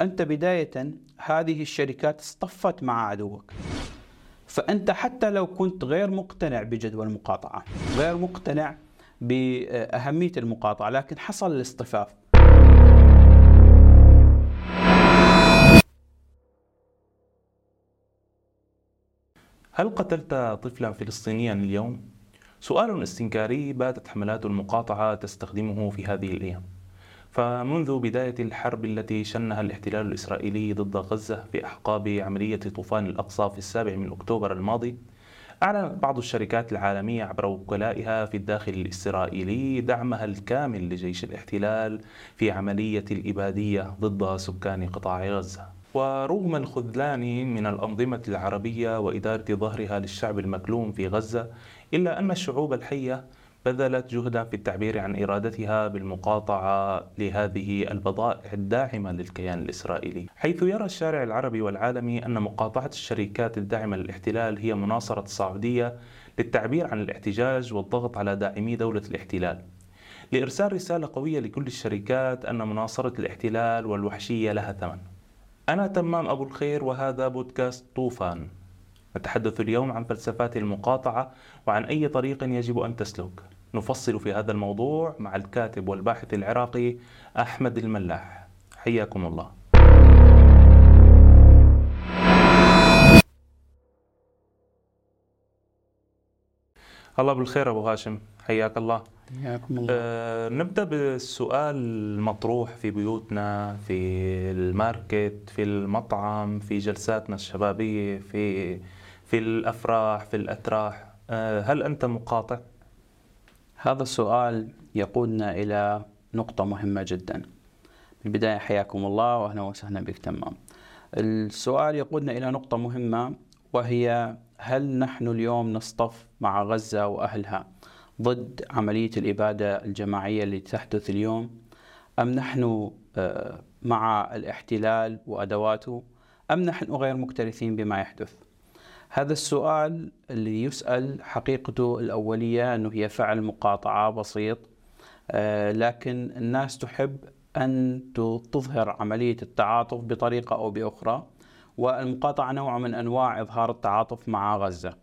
أنت بداية هذه الشركات اصطفت مع عدوك. فأنت حتى لو كنت غير مقتنع بجدوى المقاطعة غير مقتنع بأهمية المقاطعة لكن حصل الاصطفاف. هل قتلت طفلا فلسطينيا اليوم؟ سؤال استنكاري باتت حملات المقاطعة تستخدمه في هذه الأيام. فمنذ بداية الحرب التي شنها الاحتلال الإسرائيلي ضد غزة في أحقاب عملية طوفان الأقصى في السابع من أكتوبر الماضي أعلنت بعض الشركات العالمية عبر وكلائها في الداخل الإسرائيلي دعمها الكامل لجيش الاحتلال في عملية الإبادية ضد سكان قطاع غزة. ورغم الخذلان من الأنظمة العربية وإدارة ظهرها للشعب المكلوم في غزة إلا أن الشعوب الحية بذلت جهدا في التعبير عن إرادتها بالمقاطعة لهذه البضائع الداعمة للكيان الإسرائيلي. حيث يرى الشارع العربي والعالمي أن مقاطعة الشركات الداعمة للاحتلال هي مناصرة السعودية للتعبير عن الاحتجاج والضغط على داعمي دولة الاحتلال. لإرسال رسالة قوية لكل الشركات أن مناصرة الاحتلال والوحشية لها ثمن. أنا تمام أبو الخير وهذا بودكاست طوفان. نتحدث اليوم عن فلسفات المقاطعة وعن أي طريق يجب أن تسلك. نفصل في هذا الموضوع مع الكاتب والباحث العراقي أحمد الملاح. حياكم الله. الله بالخير أبو هاشم. حياك الله. حياكم الله. أه نبدأ بالسؤال المطروح في بيوتنا في الماركت في المطعم في جلساتنا الشبابية في في الأفراح في الأتراح. أه هل أنت مقاطع؟ هذا السؤال يقودنا إلى نقطة مهمة جدا. البداية حياكم الله وأهلا وسهلا بك تمام. السؤال يقودنا إلى نقطة مهمة وهي هل نحن اليوم نصطف مع غزة وأهلها ضد عملية الإبادة الجماعية اللي تحدث اليوم؟ أم نحن آه، مع الاحتلال وأدواته؟ أم نحن غير مكترثين بما يحدث؟ هذا السؤال اللي يسأل حقيقته الأولية أنه هي فعل مقاطعة بسيط آه، لكن الناس تحب أن تظهر عملية التعاطف بطريقة أو بأخرى والمقاطعة نوع من أنواع إظهار التعاطف مع غزة.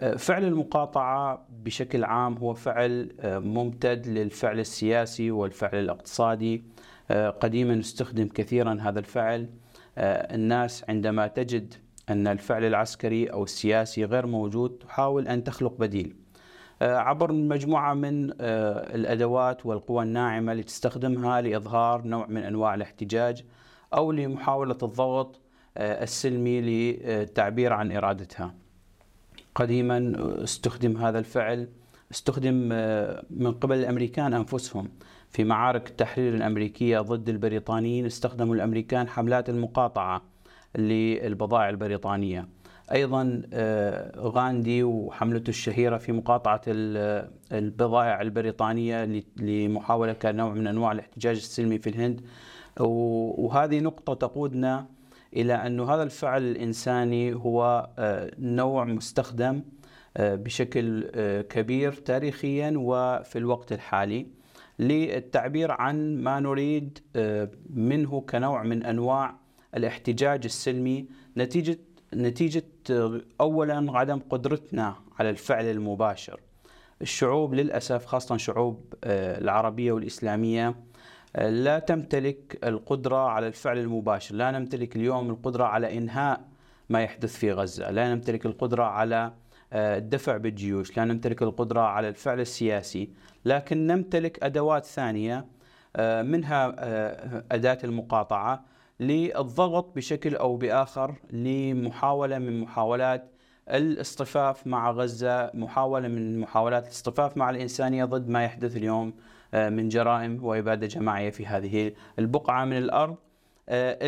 آه، فعل المقاطعة بشكل عام هو فعل آه، ممتد للفعل السياسي والفعل الاقتصادي. قديما استخدم كثيرا هذا الفعل. الناس عندما تجد أن الفعل العسكري أو السياسي غير موجود تحاول أن تخلق بديل. آه، عبر مجموعة من آه، الأدوات والقوى الناعمة اللي تستخدمها لإظهار نوع من أنواع الاحتجاج أو لمحاولة الضغط آه، السلمي للتعبير عن إرادتها. قديما استخدم هذا الفعل استخدم من قبل الأمريكان أنفسهم. في معارك التحرير الأمريكية ضد البريطانيين استخدموا الأمريكان حملات المقاطعة للبضائع البريطانية. أيضا آه، غاندي وحملته الشهيرة في مقاطعة البضائع البريطانية لمحاولة كنوع من أنواع الاحتجاج السلمي في الهند. وهذه نقطة تقودنا إلى أن هذا الفعل الإنساني هو آه، نوع مستخدم آه، بشكل كبير تاريخيا وفي الوقت الحالي للتعبير عن ما نريد منه كنوع من أنواع الاحتجاج السلمي نتيجة نتيجة أولا عدم قدرتنا على الفعل المباشر. الشعوب للأسف خاصة شعوب آه، العربية والإسلامية آه، لا تمتلك القدرة على الفعل المباشر. لا نمتلك اليوم القدرة على إنهاء ما يحدث في غزة. لا نمتلك القدرة على آه، الدفع بالجيوش. لا نمتلك القدرة على الفعل السياسي. لكن نمتلك أدوات ثانية منها أداة المقاطعة. للضغط بشكل أو بآخر لمحاولة من محاولات الاصطفاف مع غزة، محاولة من محاولات الاصطفاف مع الإنسانية ضد ما يحدث اليوم آه، من جرائم وإبادة جماعية في هذه البقعة من الأرض. آه،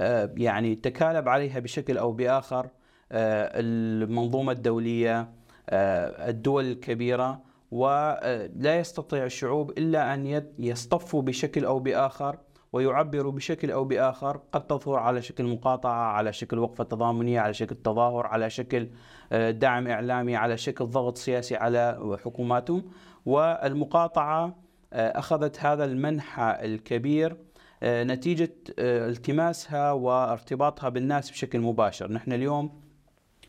آه، يعني تكالب عليها بشكل أو بآخر المنظومة الدولية الدول الكبيرة ولا يستطيع الشعوب إلا أن يصطفوا بشكل أو بآخر ويعبر بشكل أو بآخر قد تظهر على شكل مقاطعة، على شكل وقفة تضامنية، على شكل تظاهر، على شكل آه، دعم إعلامي، على شكل ضغط سياسي على حكوماتهم، والمقاطعة آه، أخذت هذا المنحى الكبير نتيجة التماسها وارتباطها بالناس بشكل مباشر. نحن اليوم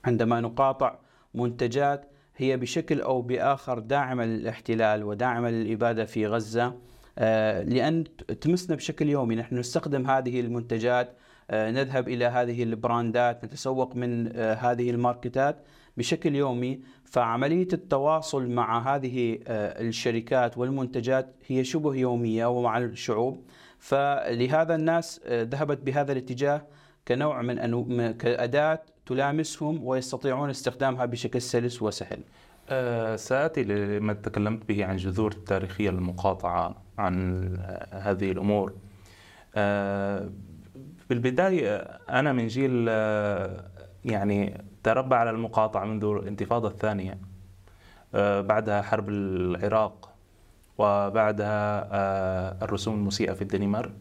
عندما نقاطع منتجات هي بشكل أو بآخر داعمه للاحتلال وداعمه للاباده في غزة. آه، لأن تمسنا بشكل يومي. نحن نستخدم هذه المنتجات آه، نذهب إلى هذه البراندات نتسوق من آه، هذه الماركتات بشكل يومي. فعملية التواصل مع هذه الشركات والمنتجات هي شبه يومية ومع الشعوب. فلهذا الناس ذهبت بهذا الاتجاه كنوع من أنو كأداة تلامسهم ويستطيعون استخدامها بشكل سلس وسهل. سآتي لما تكلمت به عن جذور التاريخية للمقاطعة عن هذه الأمور. أه بالبداية أنا من جيل أه يعني تربى على المقاطعة منذ الانتفاضة الثانية. بعدها حرب العراق وبعدها الرسوم المسيئة في الدنمارك.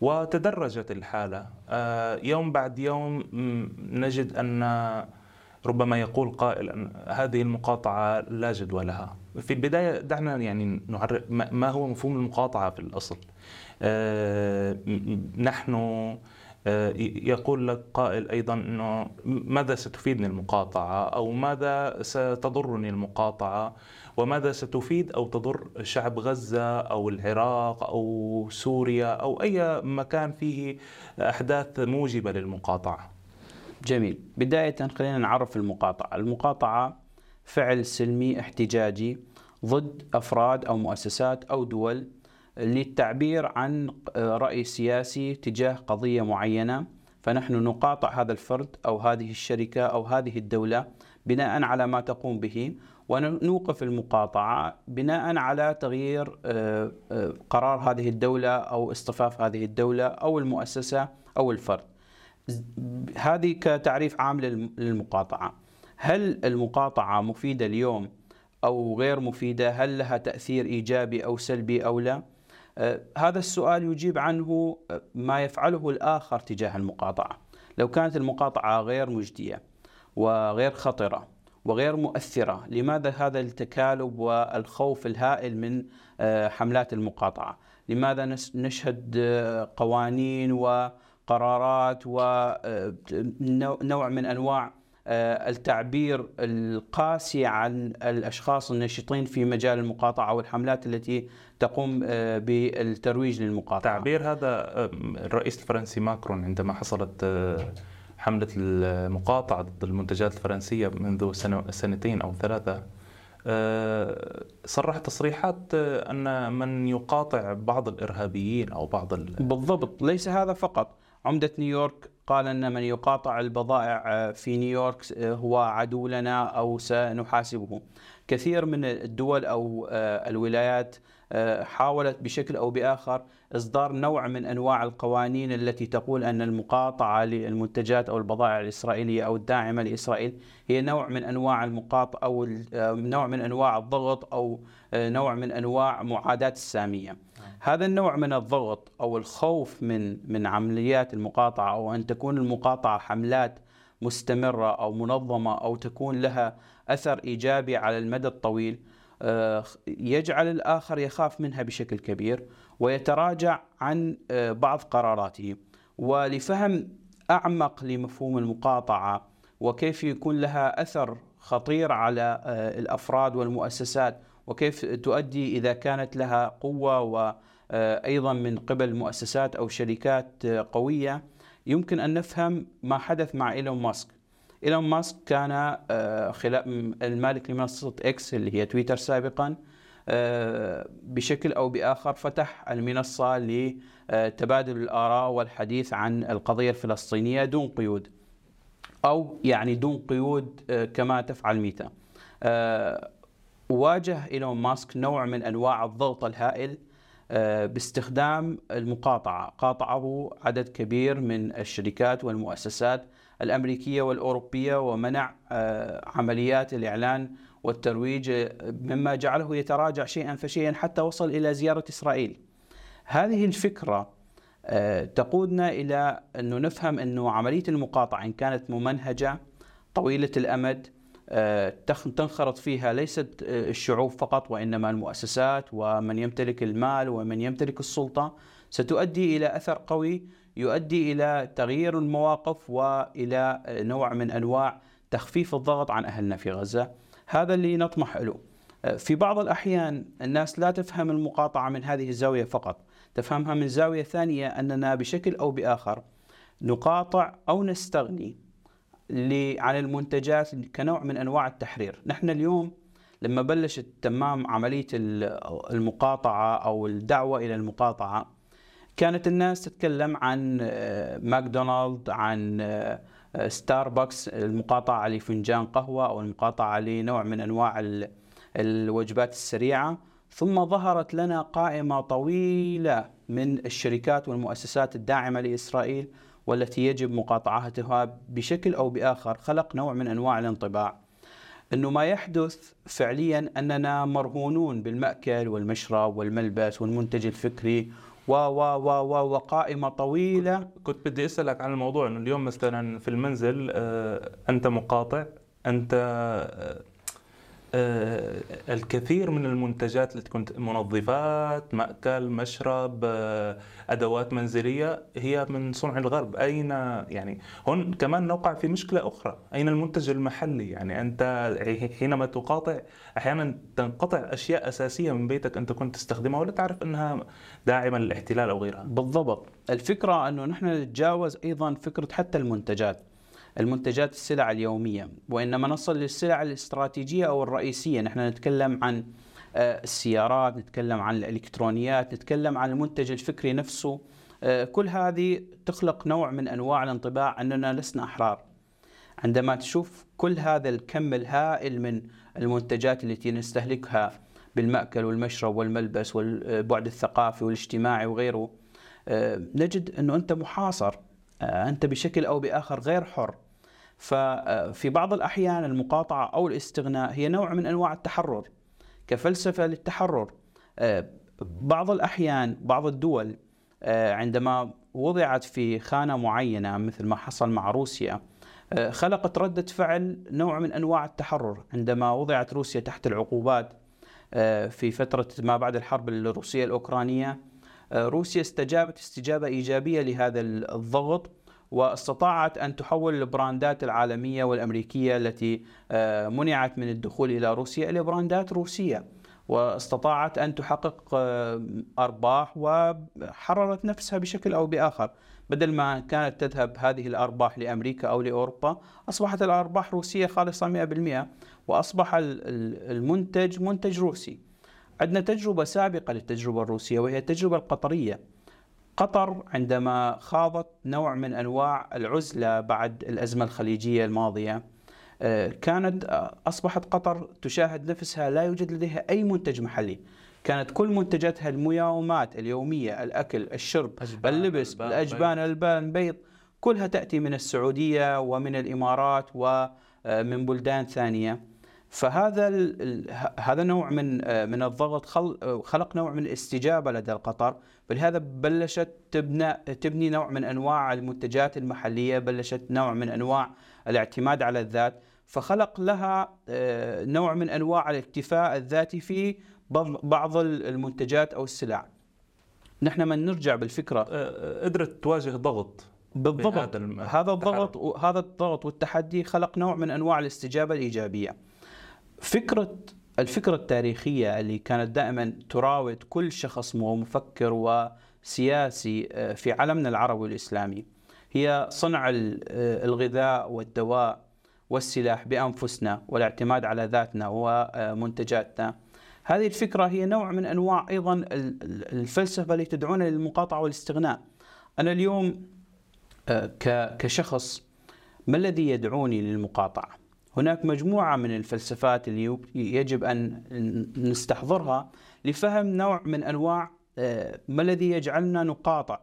وتدرجت الحالة. آه، يوم بعد يوم نجد أن ربما يقول قائل أن هذه المقاطعة لا جدوى لها في البداية دعنا يعني نعرف ما هو مفهوم المقاطعة في الأصل آه، نحن آه، يقول لك قائل أيضا إنه ماذا ستفيدني المقاطعة أو ماذا ستضرني المقاطعة وماذا ستفيد أو تضر شعب غزة أو العراق أو سوريا أو أي مكان فيه أحداث موجبة للمقاطعة. جميل، بداية خلينا نعرف المقاطعة، المقاطعة فعل سلمي احتجاجي ضد أفراد أو مؤسسات أو دول للتعبير عن رأي سياسي تجاه قضية معينة. فنحن نقاطع هذا الفرد أو هذه الشركة أو هذه الدولة بناء على ما تقوم به. ونوقف المقاطعة بناء على تغيير آه، آه، قرار هذه الدولة أو اصطفاف هذه الدولة أو المؤسسة أو الفرد. هذه كتعريف عام للمقاطعة. هل المقاطعة مفيدة اليوم أو غير مفيدة؟ هل لها تأثير إيجابي أو سلبي أو لا؟ آه، هذا السؤال يجيب عنه آه، ما يفعله الآخر تجاه المقاطعة. لو كانت المقاطعة غير مجدية وغير خطرة وغير مؤثرة لماذا هذا التكالب والخوف الهائل من آه، حملات المقاطعة؟ لماذا نشهد قوانين وقرارات ونوع من أنواع آه، التعبير القاسي عن الأشخاص الناشطين في مجال المقاطعة والحملات التي تقوم آه، بالترويج للمقاطعة. تعبير هذا آه، الرئيس الفرنسي ماكرون عندما حصلت حملة المقاطعة ضد المنتجات الفرنسية منذ سنتين أو ثلاثة صرح تصريحات أن من يقاطع بعض الإرهابيين أو بعض بالضبط ليس هذا فقط عمدة نيويورك قال أن من يقاطع البضائع آه، في نيويورك آه، هو عدو لنا أو سنحاسبه. كثير من الدول أو آه، الولايات حاولت بشكل أو بآخر إصدار نوع من أنواع القوانين التي تقول أن المقاطعة للمنتجات أو البضائع الإسرائيلية أو الداعمة لإسرائيل هي نوع من أنواع المقاطعة أو نوع من أنواع الضغط أو نوع من أنواع معاداة السامية. هذا النوع من الضغط أو الخوف من من عمليات المقاطعة أو أن تكون المقاطعة حملات مستمرة أو منظمة أو تكون لها أثر إيجابي على المدى الطويل آه، يجعل الآخر يخاف منها بشكل كبير ويتراجع عن آه، بعض قراراته. ولفهم أعمق لمفهوم المقاطعة وكيف يكون لها أثر خطير على آه، الأفراد والمؤسسات وكيف تؤدي إذا كانت لها قوة و آه، من قبل مؤسسات أو شركات آه، قوية يمكن أن نفهم ما حدث مع إيلون ماسك. إيلون ماسك كان آه، المالك لمنصة إكس اللي هي تويتر سابقا بشكل أو بآخر فتح المنصة لتبادل الآراء والحديث عن القضية الفلسطينية دون قيود. أو يعني دون قيود كما تفعل ميتا. واجه إيلون ماسك نوع من أنواع الضغط الهائل آه، باستخدام المقاطعة. قاطعة عدد كبير من الشركات والمؤسسات الأمريكية والأوروبية ومنع آه، عمليات الإعلان والترويج مما جعله يتراجع شيئا فشيئا حتى وصل إلى زيارة إسرائيل. هذه الفكرة آه، تقودنا إلى أنه نفهم أنه عملية المقاطعة إن كانت ممنهجة طويلة الأمد آه، تنخرط فيها ليست آه، الشعوب فقط وإنما المؤسسات ومن يمتلك المال ومن يمتلك السلطة. ستؤدي إلى أثر قوي يؤدي إلى تغيير المواقف وإلى نوع من أنواع تخفيف الضغط عن أهلنا في غزة. هذا اللي نطمح له. في بعض الأحيان الناس لا تفهم المقاطعة من هذه الزاوية فقط. تفهمها من زاوية ثانية أننا بشكل أو بآخر نقاطع أو نستغني عن المنتجات كنوع من أنواع التحرير. نحن اليوم لما بلشت تمام عملية المقاطعة أو الدعوة إلى المقاطعة كانت الناس تتكلم عن آه، ماكدونالد عن آه، ستاربكس المقاطعة لفنجان قهوة أو المقاطعة لنوع من أنواع الوجبات السريعة. ثم ظهرت لنا قائمة طويلة من الشركات والمؤسسات الداعمة لإسرائيل والتي يجب مقاطعتها بشكل أو بآخر خلق نوع من أنواع الانطباع. أنه ما يحدث فعليا أننا مرهونون بالمأكل والمشرب والملبس والمنتج الفكري و و و و وقائمة طويلة. كنت بدي أسألك عن الموضوع أنه اليوم مثلا في المنزل آه، أنت مقاطع آه، آه، الكثير من المنتجات اللي تكون منظفات مأكل مشرب آه، أدوات منزلية هي من صنع الغرب. أين يعني هون كمان نوقع في مشكلة أخرى. أين المنتج المحلي؟ يعني أنت حينما تقاطع أحيانا تنقطع أشياء أساسية من بيتك أنت كنت تستخدمها ولا تعرف أنها داعمة للاحتلال أو غيرها. بالضبط. الفكرة أنه نحن نتجاوز أيضا فكرة حتى المنتجات. المنتجات السلع اليومية وإنما نصل للسلع الاستراتيجية أو الرئيسية. نحن نتكلم عن آه، السيارات نتكلم عن الإلكترونيات نتكلم عن المنتج الفكري نفسه. آه، كل هذه تخلق نوع من أنواع الانطباع أننا لسنا أحرار. عندما تشوف كل هذا الكم الهائل من المنتجات التي نستهلكها بالمأكل والمشرب والملبس والبعد الثقافي والاجتماعي وغيره آه، نجد أنه أنت محاصر أنت بشكل أو بآخر غير حر. ففي بعض الأحيان المقاطعة أو الاستغناء هي نوع من أنواع التحرر كفلسفة للتحرر. بعض الأحيان بعض الدول عندما وضعت في خانة معينة مثل ما حصل مع روسيا خلقت ردة فعل نوع من أنواع التحرر. عندما وضعت روسيا تحت العقوبات في فترة ما بعد الحرب الروسية الأوكرانية روسيا استجابت استجابة إيجابية لهذا الضغط. واستطاعت أن تحول البراندات العالمية والأمريكية التي آه، منعت من الدخول إلى روسيا إلى براندات روسية. واستطاعت أن تحقق آه، أرباح وحررت نفسها بشكل أو بآخر. بدل ما كانت تذهب هذه الأرباح لأمريكا أو لأوروبا أصبحت الأرباح روسية خالصة 100% وأصبح المنتج منتج روسي. عندنا تجربة سابقة للتجربة الروسية وهي التجربة القطرية. قطر عندما خاضت نوع من أنواع العزلة بعد الأزمة الخليجية الماضية. آه، كانت آه، أصبحت قطر تشاهد نفسها لا يوجد لديها أي منتج محلي. كانت كل منتجاتها الميومات اليومية الأكل الشرب أجبان اللبس ألبان الأجبان ألبان البيض كلها تأتي من السعودية ومن الإمارات ومن آه، بلدان ثانية. فهذا هذا نوع من من الضغط خلق نوع من الاستجابة لدى قطر فلهذا بلشت تبنى تبني نوع من أنواع المنتجات المحلية بلشت نوع من أنواع الاعتماد على الذات. فخلق لها آه، نوع من أنواع الاكتفاء الذاتي في بعض المنتجات أو السلع. نحن من نرجع بالفكرة. آه، آه، قدرت تواجه ضغط بالضبط. هذا الضغط وهذا الضغط والتحدي خلق نوع من أنواع الاستجابة الإيجابية. فكره الفكرة التاريخية اللي كانت دائما تراود كل شخص ومفكر وسياسي آه، في عالمنا العربي والإسلامي هي صنع آه، الغذاء والدواء والسلاح بأنفسنا والاعتماد على ذاتنا ومنتجاتنا هذه الفكرة هي نوع من أنواع أيضا الفلسفة اللي تدعونا للمقاطعة والاستغناء أنا اليوم آه، كشخص ما الذي يدعوني للمقاطعة؟ هناك مجموعة من الفلسفات اللي يجب أن نستحضرها لفهم نوع من أنواع آه، ما الذي يجعلنا نقاطع.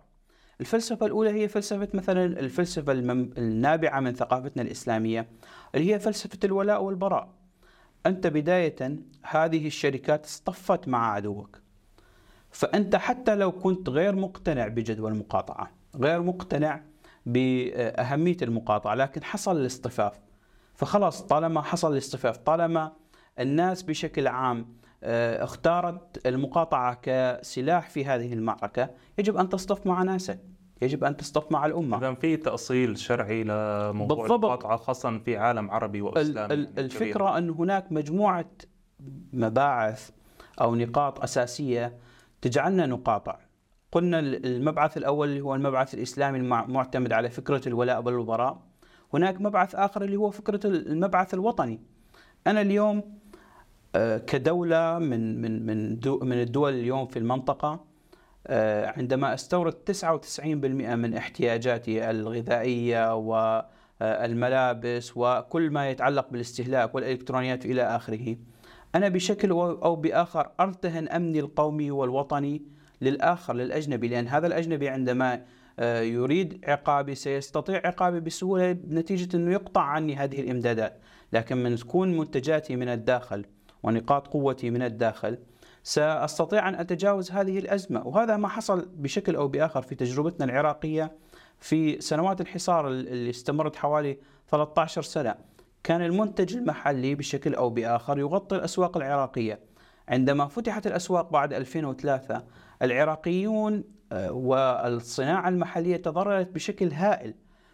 الفلسفة الأولى هي فلسفة مثلا الفلسفة النابعة من ثقافتنا الإسلامية اللي هي فلسفة الولاء والبراء. أنت بداية هذه الشركات اصطفت مع عدوك. فأنت حتى لو كنت غير مقتنع بجدوى المقاطعة غير مقتنع بأهمية المقاطعة لكن حصل الاصطفاف. فخلاص طالما حصل الاصطفاف طالما الناس بشكل عام آه، اختارت المقاطعة كسلاح في هذه المعركة يجب أن تصطف مع ناسك يجب أن تصطف مع الأمة. إذا في تأصيل شرعي لموضوع بالضبط. المقاطعة خاصة في عالم عربي وإسلامي ال- الفكرة أن هناك مجموعة مباعث أو نقاط أساسية تجعلنا نقاطع. قلنا ال- المبعث الأول هو المبعث الإسلامي المع- المعتمد على فكرة الولاء والبراء هناك مبعث آخر اللي هو فكرة ال- المبعث الوطني. أنا اليوم آه، كدولة من من من من الدول اليوم في المنطقة آه، عندما استورد 99% من احتياجاتي الغذائية والملابس وكل ما يتعلق بالاستهلاك والإلكترونيات إلى آخره. أنا بشكل أو- أو بآخر أرتهن أمني القومي والوطني للآخر للأجنبي لأن هذا الأجنبي عندما آه، يريد عقابي سيستطيع عقابي بسهولة نتيجة إنه يقطع عني هذه الإمدادات، لكن من تكون منتجاتي من الداخل ونقاط قوتي من الداخل سأستطيع أن أتجاوز هذه الأزمة، وهذا ما حصل بشكل أو بآخر في تجربتنا العراقية في سنوات الحصار اللي استمرت حوالي 13 سنة. كان المنتج المحلي بشكل أو بآخر يغطي الأسواق العراقية. عندما فتحت الأسواق بعد 2003 العراقيون آه، والصناعة المحلية تضررت بشكل هائل.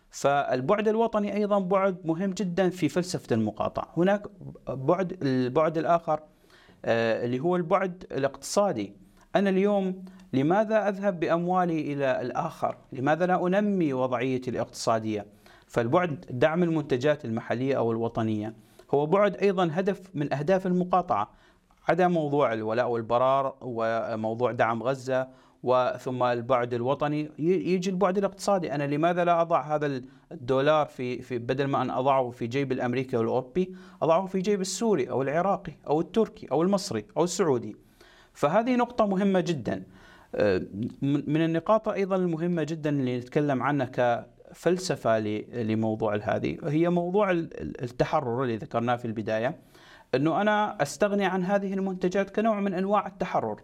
فالبعد الوطني أيضا بعد مهم جدا في فلسفة المقاطعة، هناك بعد البعد الآخر آه، اللي هو البعد الاقتصادي. أنا اليوم لماذا أذهب بأموالي إلى الآخر؟ لماذا لا أنمي وضعيتي الاقتصادية؟ فالبعد دعم المنتجات المحلية أو الوطنية هو بعد أيضا هدف من أهداف المقاطعة عدا موضوع الولاء والبرار وموضوع دعم غزة وثم البعد الوطني. يجي البعد الاقتصادي. أنا لماذا لا أضع هذا الدولار في في بدل ما أن أضعه في جيب الأمريكي والاوروبي أضعه في جيب السوري أو العراقي أو التركي أو المصري أو السعودي؟ فهذه نقطة مهمة جدا. آه، من النقاط أيضا المهمة جدا اللي نتكلم عنها كفلسفة ل- لموضوع هذه هي موضوع ال- ال- التحرر اللي ذكرناه في البداية. أنه أنا أستغني عن هذه المنتجات كنوع من أنواع التحرر.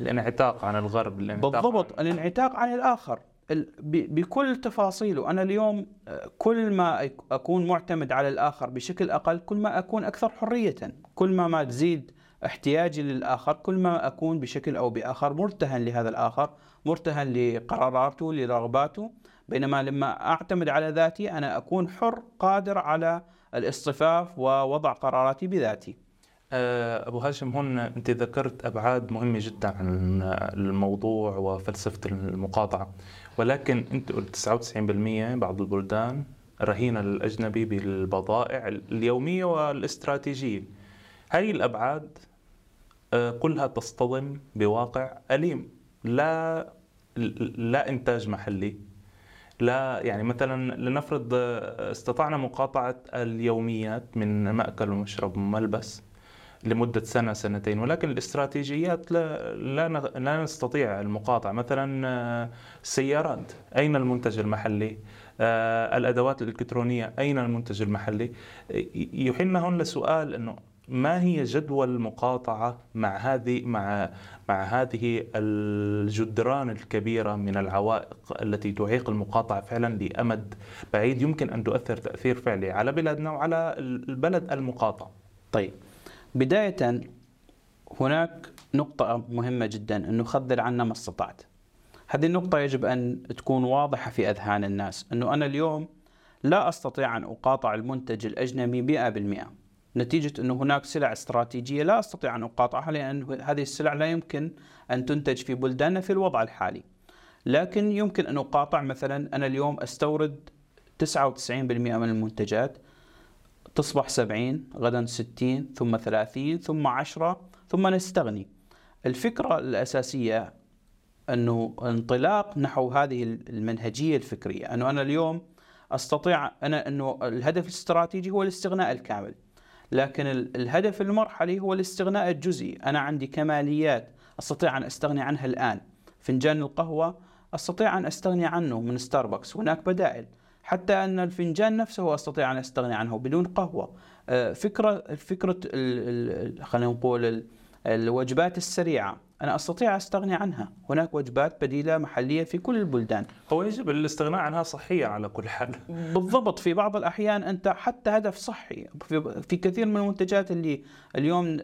الانعتاق عن الغرب الانعتاق بالضبط عن... الانعتاق عن الآخر. ال- ب- بكل تفاصيله. أنا اليوم آه، كل ما أكون معتمد على الآخر بشكل أقل كل ما أكون أكثر حرية. كل ما ما تزيد احتياجي للآخر كل ما أكون بشكل أو بآخر مرتهن لهذا الآخر مرتهن لقراراته لرغباته. بينما لما أعتمد على ذاتي أنا أكون حر قادر على الاصطفاف ووضع قراراتي بذاتي. آه، أبو هاشم هون أنت ذكرت أبعاد مهمة جدا عن الموضوع وفلسفة المقاطعة. ولكن أنت قلت 99% بعض البلدان رهينة للأجنبي بالبضائع اليومية والاستراتيجية. هاي الأبعاد آه، كلها تصطدم بواقع أليم. لا لا إنتاج محلي. لا يعني مثلا لنفرض آه، استطعنا مقاطعة اليوميات من مأكل ومشرب وملبس لمدة سنة سنتين ولكن الاستراتيجيات لا لا, لا نستطيع المقاطعة. مثلا آه، السيارات أين المنتج المحلي؟ آه، الأدوات الإلكترونية أين المنتج المحلي؟ ي- يحيلنا هون لسؤال أنه ما هي جدوى المقاطعة مع هذه مع مع هذه الجدران الكبيرة من العوائق التي تعيق المقاطعة فعلا لأمد بعيد يمكن أن تؤثر تأثير فعلي على بلادنا وعلى البلد المقاطع. طيب. بداية هناك نقطة مهمة جدا أنه خذل عنا ما استطعت. هذه النقطة يجب أن تكون واضحة في أذهان الناس أنه أنا اليوم لا أستطيع أن أقاطع المنتج الأجنبي 100% نتيجة أنه هناك سلع استراتيجية لا أستطيع أن أقاطعها لأن هذه السلع لا يمكن أن تنتج في بلداننا في الوضع الحالي. لكن يمكن أن أقاطع مثلا أنا اليوم أستورد 99% من المنتجات تصبح 70 غدا 60 ثم 30 ثم 10 ثم نستغني. الفكرة الأساسية أنه انطلاق نحو هذه المنهجية الفكرية أنه أنا اليوم أستطيع أنا أنه الهدف الاستراتيجي هو الاستغناء الكامل. لكن ال- الهدف المرحلي هو الاستغناء الجزئي. أنا عندي كماليات أستطيع أن أستغني عنها الآن. فنجان القهوة أستطيع أن أستغني عنه من ستاربكس هناك بدائل. حتى أن الفنجان نفسه أستطيع أن أستغني عنه بدون قهوة. آه، فكرة فكرة خلينا نقول الوجبات السريعة. أنا أستطيع أستغني عنها. هناك وجبات بديلة محلية في كل البلدان. هو يجب الاستغناء عنها صحيا على كل حال. بالضبط. في بعض الأحيان أنت حتى هدف صحي. في, كثير من المنتجات اللي اليوم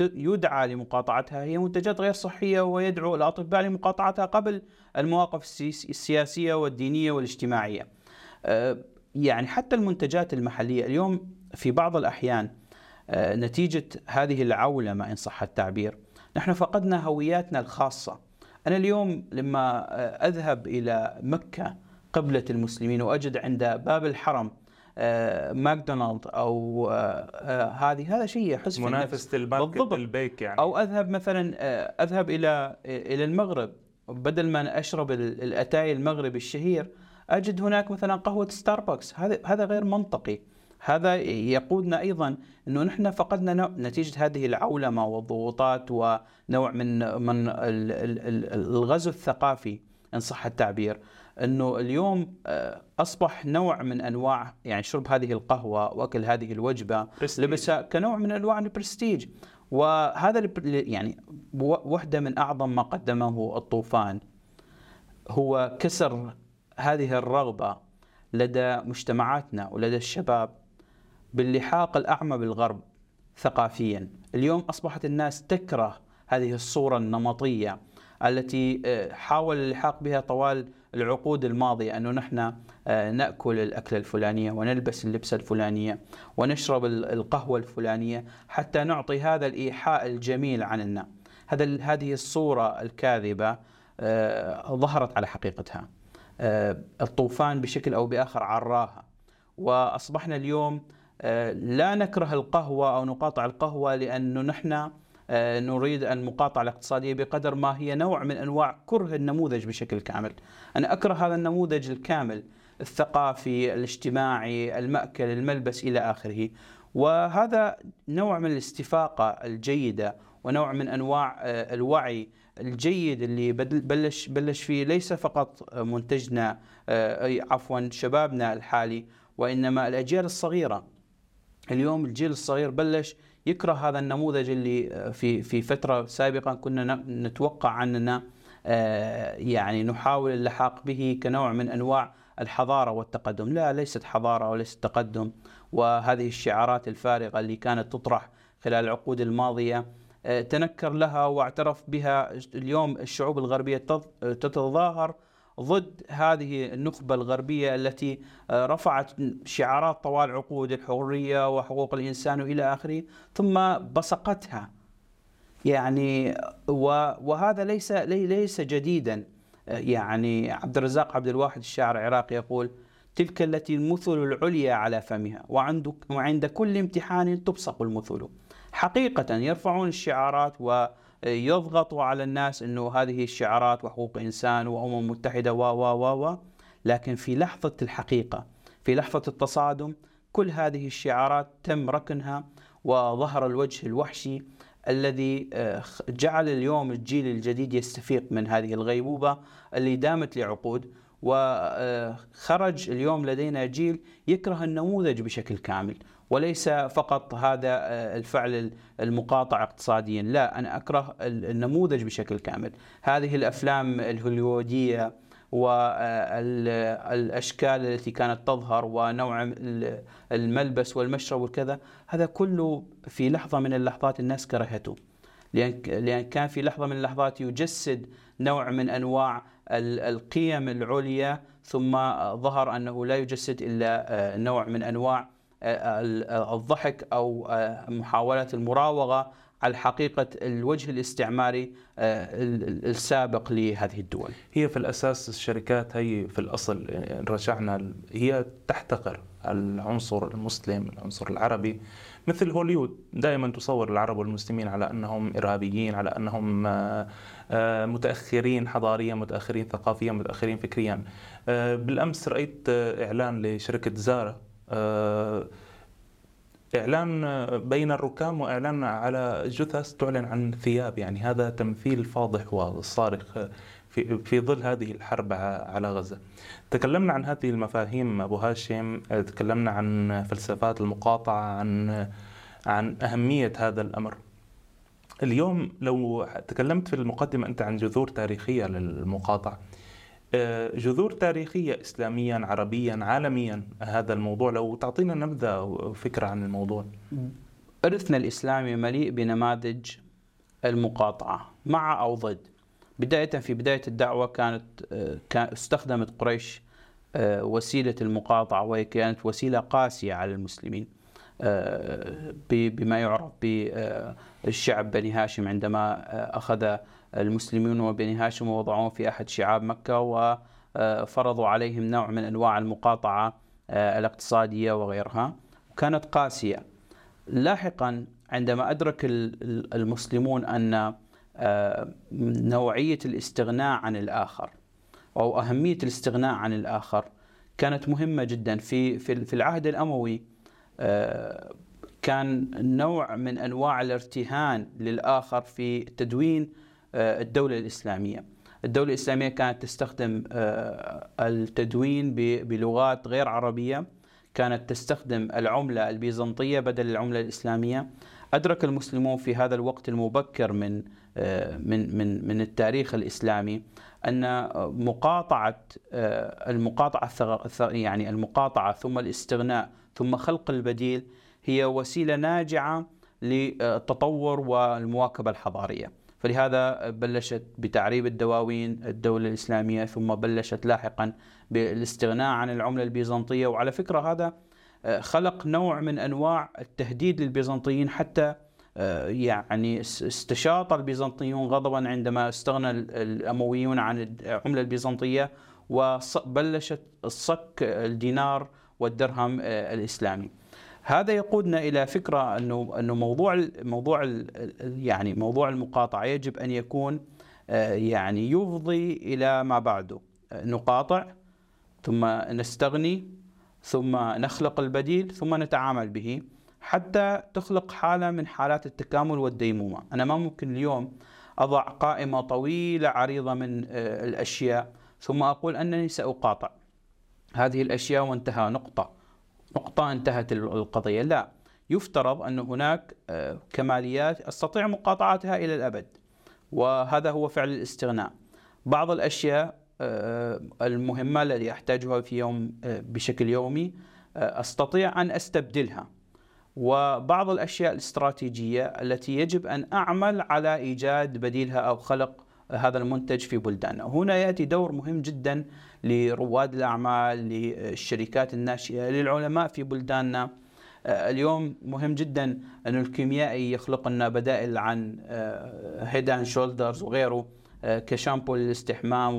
يدعى لمقاطعتها. هي منتجات غير صحية ويدعو الأطباء لمقاطعتها قبل المواقف السياسية والدينية والاجتماعية. أه، يعني حتى المنتجات المحلية. اليوم في بعض الأحيان نتيجة هذه العولمة إن صح التعبير. نحن فقدنا هوياتنا الخاصة. أنا اليوم لما أذهب إلى مكة قبلة المسلمين وأجد عند باب الحرم آه، ماكدونالد أو آه، آه، هذه هذا شيء يحس منافسه ال market البيك يعني. أو أذهب مثلا أذهب إلى إلى المغرب. بدل ما أشرب الأتاي المغربي الشهير أجد هناك مثلا قهوة ستاربكس هذا هذا غير منطقي. هذا يقودنا أيضا إنه نحن فقدنا نتيجة هذه العولمة والضغوطات ونوع من من الغزو الثقافي إن صح التعبير. إنه اليوم آه، أصبح نوع من أنواع يعني شرب هذه القهوة وأكل هذه الوجبة لبسها كنوع من أنواع البرستيج. وهذا يعني وحدة من أعظم ما قدمه الطوفان. هو كسر هذه الرغبة لدى مجتمعاتنا ولدى الشباب. باللحاق الأعمى بالغرب ثقافيا. اليوم أصبحت الناس تكره هذه الصورة النمطية التي آه، حاول اللحاق بها طوال العقود الماضية أنه نحن آه، نأكل الأكلة الفلانية ونلبس اللبسة الفلانية ونشرب القهوة الفلانية حتى نعطي هذا الإيحاء الجميل عننا. هذا هذه الصورة الكاذبة آه، ظهرت على حقيقتها. الطوفان بشكل أو بآخر عراها. وأصبحنا اليوم لا نكره القهوة أو نقاطع القهوة لأنه نحن آه، نريد المقاطعة الاقتصادية بقدر ما هي نوع من أنواع كره النموذج بشكل كامل. أنا أكره هذا النموذج الكامل الثقافي الاجتماعي المأكل الملبس إلى آخره. وهذا نوع من الاستفاقة الجيدة ونوع من أنواع آه، الوعي الجيد اللي بلش بلش فيه ليس فقط منتجنا عفوا شبابنا الحالي وإنما الأجيال الصغيرة. اليوم الجيل الصغير بلش يكره هذا النموذج اللي آه، في في فترة سابقة كنا نتوقع عننا آه، يعني نحاول اللحاق به كنوع من أنواع الحضارة والتقدم، لا ليست حضارة وليست تقدم وهذه الشعارات الفارغة اللي كانت تطرح خلال العقود الماضية آه، تنكر لها واعترف بها اليوم الشعوب الغربية تتظاهر ضد هذه النخبة الغربية التي آه، رفعت شعارات طوال عقود الحرية وحقوق الإنسان وإلى آخره ثم بصقتها يعني وهذا ليس ليس جديدا. آه، يعني عبد الرزاق عبد الواحد الشاعر العراقي يقول تلك التي المثل العليا على فمها وعند وعند كل امتحان تبصق المثل حقيقة يرفعون الشعارات و يضغطوا على الناس إنه هذه الشعارات وحقوق إنسان وأمم متحدة و و و و. لكن في لحظة الحقيقة في لحظة التصادم كل هذه الشعارات تم ركنها وظهر الوجه الوحشي الذي آه، جعل اليوم الجيل الجديد يستفيق من هذه الغيبوبة اللي دامت لعقود وخرج اليوم لدينا جيل يكره النموذج بشكل كامل. وليس فقط هذا آه، الفعل المقاطع اقتصاديا. لا أنا أكره النموذج بشكل كامل. هذه الأفلام الهوليودية والأشكال التي كانت تظهر ونوع الملبس والمشرب وكذا هذا كله في لحظة من اللحظات الناس كرهته. لأن كان في لحظة من اللحظات يجسد نوع من أنواع القيم العليا ثم ظهر أنه لا يجسد إلا آه، نوع من أنواع الضحك أو آه، محاولة المراوغة على حقيقة الوجه الاستعماري آه، السابق لهذه الدول. هي في الأساس الشركات هي في الأصل رجعنا هي تحتقر العنصر المسلم، العنصر العربي مثل هوليود دائما تصور العرب والمسلمين على أنهم إرهابيين، على أنهم آه، متأخرين حضاريا، متأخرين ثقافيا، متأخرين فكريا. بالأمس رأيت إعلان لشركة زارا آه، إعلان بين الركام وإعلان على جثث تعلن عن ثياب يعني هذا تمثيل فاضح وصارخ في في ظل هذه الحرب على غزة. تكلمنا عن هذه المفاهيم أبو هاشم، تكلمنا عن فلسفات المقاطعة، عن عن أهمية هذا الأمر. اليوم لو تكلمت في المقدمة أنت عن جذور تاريخية للمقاطعة آه، جذور تاريخية إسلاميا عربيا عالميا. هذا الموضوع لو تعطينا نبذة وفكرة عن الموضوع. إرثنا الإسلامي مليء بنماذج المقاطعة مع أو ضد. بداية في بداية الدعوة كانت آه، استخدمت قريش آه، وسيلة المقاطعة وهي كانت وسيلة قاسية على المسلمين بما يعرف بالشعب بني هاشم عندما أخذ المسلمون وبني هاشم ووضعوهم في أحد شعاب مكة وفرضوا عليهم نوع من أنواع المقاطعة آه، الاقتصادية وغيرها. كانت قاسية. لاحقا عندما أدرك المسلمون أن آه، نوعية الاستغناء عن الآخر أو أهمية الاستغناء عن الآخر كانت مهمة جدا. في في العهد الأموي آه، كان نوع من أنواع الارتهان للآخر في تدوين الدولة الإسلامية. الدولة الإسلامية كانت تستخدم آه، التدوين بلغات غير عربية. كانت تستخدم العملة البيزنطية بدل العملة الإسلامية. أدرك المسلمون في هذا الوقت المبكر من آه، من من من التاريخ الإسلامي أن مقاطعة المقاطعة يعني المقاطعة ثم الاستغناء ثم خلق البديل هي وسيلة ناجعة للتطور والمواكبة الحضارية. فلهذا بلشت بتعريب الدواوين الدولة الإسلامية ثم بلشت لاحقا بالاستغناء عن العملة البيزنطية. وعلى فكرة هذا آه، خلق نوع من أنواع التهديد للبيزنطيين حتى آه، يعني استشاط البيزنطيون غضبا عندما استغنى الأمويون عن العملة البيزنطية وبلشت الصك الدينار والدرهم آه، الإسلامي. هذا يقودنا إلى فكرة أنه أنه موضوع موضوع يعني موضوع المقاطعة يجب أن يكون آه، يعني يفضي إلى ما بعده نقاطع ثم نستغني ثم نخلق البديل ثم نتعامل به حتى تخلق حالة من حالات التكامل والديمومة، أنا ما ممكن اليوم أضع قائمة طويلة عريضة من آه، الأشياء ثم أقول أنني سأقاطع. هذه الأشياء وانتهى نقطة. نقطة انتهت القضية. لا يفترض أن هناك آه، كماليات أستطيع مقاطعتها إلى الأبد وهذا هو فعل الاستغناء. بعض الأشياء آه، المهمة التي أحتاجها في يوم آه، بشكل يومي أستطيع أن أستبدلها. وبعض الأشياء الاستراتيجية التي يجب أن أعمل على إيجاد بديلها أو خلق هذا المنتج في بلداننا هنا يأتي دور مهم جدا لرواد الأعمال للشركات الناشئة للعلماء في بلداننا. آه، اليوم مهم جدا أن الكيميائي يخلق لنا بدائل عن هيد اند شولدرز وغيره آه، كشامبو للاستحمام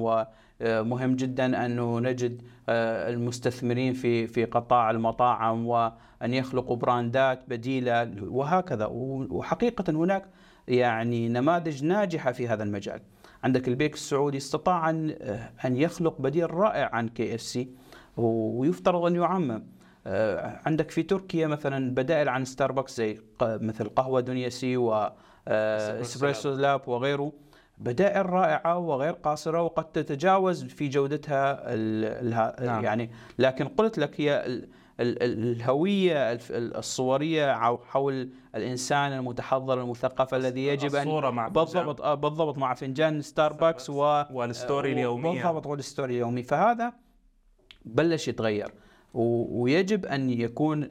ومهم جدا أنه نجد آه، المستثمرين في في قطاع المطاعم وأن يخلقوا براندات بديلة وهكذا. وحقيقة هناك يعني نماذج ناجحة في هذا المجال. عندك البيك السعودي استطاع أن أن يخلق بديل رائع عن كي إف سي ويفترض أن يعمم. آه، عندك في تركيا مثلا بدائل عن ستاربكس زي مثل قهوة دنيا سي و إسبريسو لاب وغيره. بدائل رائعة وغير قاصرة وقد تتجاوز في جودتها نعم. يعني لكن قلت لك هي الهوية الصورية حول الإنسان المتحضر المثقف الذي يجب أن مع بالضبط آه، بالضبط مع فنجان ستاربكس و وال story اليومية. بالضبط وال story اليومي فهذا بلش يتغير. ويجب أن يكون